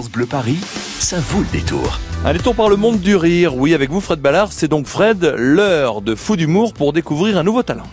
Bleu Paris, ça vaut le détour. Un détour par le monde du rire. Oui, avec vous, Fred Ballard. C'est donc Fred, l'heure de fou d'humour pour découvrir un nouveau talent.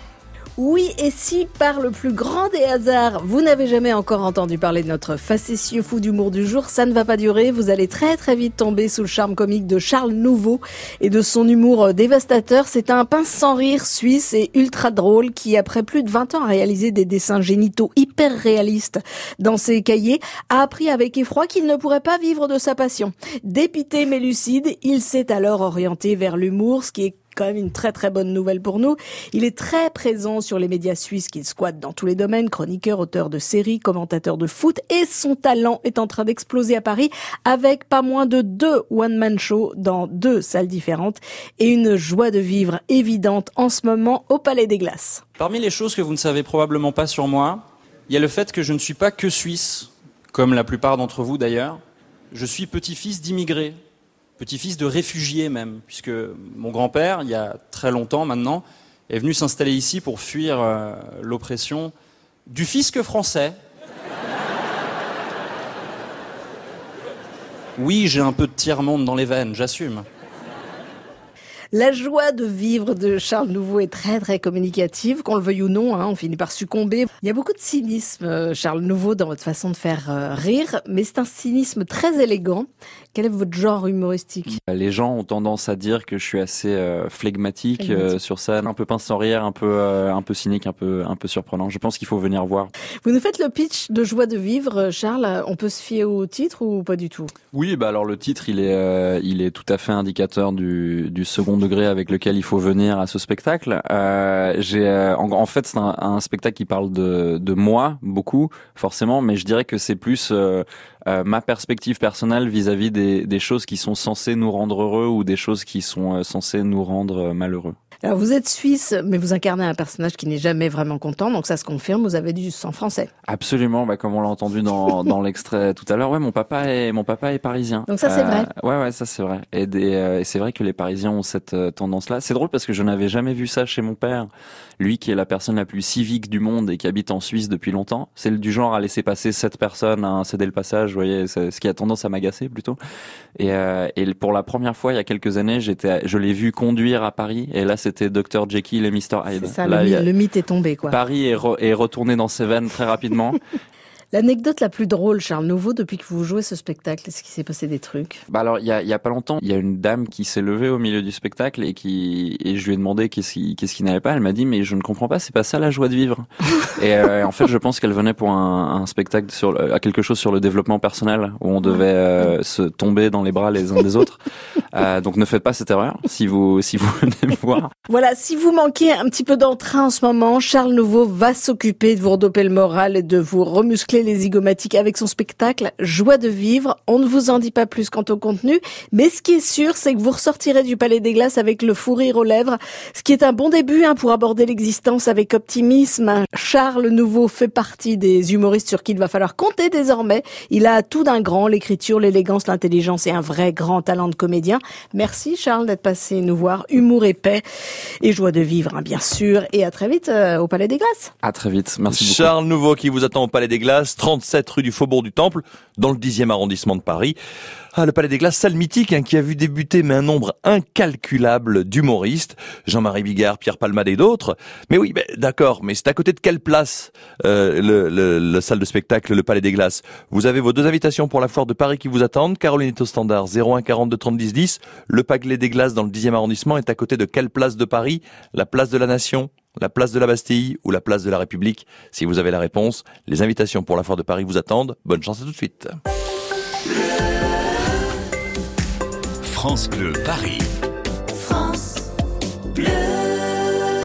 Oui, et si par le plus grand des hasards, vous n'avez jamais encore entendu parler de notre facétieux fou d'humour du jour, ça ne va pas durer. Vous allez très très vite tomber sous le charme comique de Charles Nouveau et de son humour dévastateur. C'est un pince sans rire suisse et ultra drôle qui, après plus de 20 ans à réaliser des dessins génitaux hyper réalistes dans ses cahiers, a appris avec effroi qu'il ne pourrait pas vivre de sa passion. Dépité mais lucide, il s'est alors orienté vers l'humour, ce qui est quand même une très très bonne nouvelle pour nous. Il est très présent sur les médias suisses qu'il squatte dans tous les domaines, chroniqueur, auteur de séries, commentateur de foot et son talent est en train d'exploser à Paris avec pas moins de deux one-man shows dans deux salles différentes et une joie de vivre évidente en ce moment au Palais des Glaces. Parmi les choses que vous ne savez probablement pas sur moi, il y a le fait que je ne suis pas que suisse, comme la plupart d'entre vous d'ailleurs. Je suis petit-fils d'immigrés petit-fils de réfugiés même, puisque mon grand-père, il y a très longtemps maintenant, est venu s'installer ici pour fuir euh, l'oppression du fisc français. Oui, j'ai un peu de tiers-monde dans les veines, j'assume. La joie de vivre de Charles Nouveau est très très communicative, qu'on le veuille ou non, hein, on finit par succomber. Il y a beaucoup de cynisme, euh, Charles Nouveau, dans votre façon de faire euh, rire, mais c'est un cynisme très élégant. Quel est votre genre humoristique? Les gens ont tendance à dire que je suis assez euh, flegmatique, sur scène, un peu pince sans rire, un peu un peu cynique, un peu un peu surprenant. Je pense qu'il faut venir voir. Vous nous faites le pitch de joie de vivre, Charles. On peut se fier au titre ou pas du tout? Oui, bah alors le titre, il est il est tout à fait indicateur du du second degré avec lequel il faut venir à ce spectacle. Euh, j'ai, euh, en, fait, c'est un, spectacle qui parle de, de moi beaucoup, forcément, mais je dirais que c'est plus euh, euh, ma perspective personnelle vis-à-vis des, des, choses qui sont censées nous rendre heureux ou des choses qui sont censées nous rendre malheureux. Alors vous êtes suisse, mais vous incarnez un personnage qui n'est jamais vraiment content, donc ça se confirme. Vous avez du sang français. Absolument, bah, comme on l'a entendu dans, dans l'extrait tout à l'heure. Ouais, mon papa est mon papa est parisien. Donc ça c'est vrai. Ouais, ouais, ça c'est vrai. Et, et c'est vrai que les Parisiens ont cette euh, tendance-là. C'est drôle parce que je n'avais jamais vu ça chez mon père. Lui qui est la personne la plus civique du monde et qui habite en Suisse depuis longtemps. C'est du genre à laisser passer cette personne, à céder le passage, vous voyez, ce qui a tendance à m'agacer plutôt. Et, euh, et pour la première fois il y a quelques années, j'étais, je l'ai vu conduire à Paris et là c'était Dr Jekyll et Mr Hyde. Ça, le, mythe est tombé quoi. Paris est, est retourné dans ses veines très rapidement. L'anecdote la plus drôle, Charles Nouveau, depuis que vous jouez ce spectacle, est-ce qu'il s'est passé des trucs? Bah alors, il y a, y a pas longtemps, il y a une dame qui s'est levée au milieu du spectacle et qui et je lui ai demandé qu'est-ce qui, qu'est-ce qui n'allait pas. Elle m'a dit mais je ne comprends pas, c'est pas ça la joie de vivre. et euh, en fait, je pense qu'elle venait pour un, un, spectacle sur à quelque chose sur le développement personnel où on devait euh, se tomber dans les bras les uns des autres. Euh, donc ne faites pas cette erreur si vous si vous venez voir. Voilà, si vous manquez un petit peu d'entrain en ce moment, Charles Nouveau va s'occuper de vous redoper le moral et de vous remuscler les zygomatiques avec son spectacle Joie de vivre. On ne vous en dit pas plus quant au contenu, mais ce qui est sûr, c'est que vous ressortirez du Palais des Glaces avec le fou rire aux lèvres, ce qui est un bon début hein, pour aborder l'existence avec optimisme. Charles Nouveau fait partie des humoristes sur qui il va falloir compter désormais. Il a tout d'un grand, l'écriture, l'élégance, l'intelligence et un vrai grand talent de comédien. Merci Charles d'être passé nous voir. Humour épais et joie de vivre, hein, bien sûr. Et à très vite euh, au Palais des Glaces. À très vite. Merci beaucoup. Charles Nouveau qui vous attend au Palais des Glaces. 37 rue du Faubourg du Temple, dans le 10e arrondissement de Paris. Ah, le Palais des Glaces, salle mythique hein, qui a vu débuter mais un nombre incalculable d'humoristes, Jean-Marie Bigard, Pierre Palmade et d'autres. Mais oui, d'accord, mais c'est à côté de quelle place euh, le, le, salle de spectacle, le Palais des Glaces? Vous avez vos deux invitations pour la foire de Paris qui vous attendent. Caroline est au standard 01 42 30 10 10. Le Palais des Glaces dans le 10e arrondissement est à côté de quelle place de Paris? La place de la Nation la place de la Bastille ou la place de la République? Si vous avez la réponse, les invitations pour la foire de Paris vous attendent. Bonne chance à tout de suite. France Bleu Paris.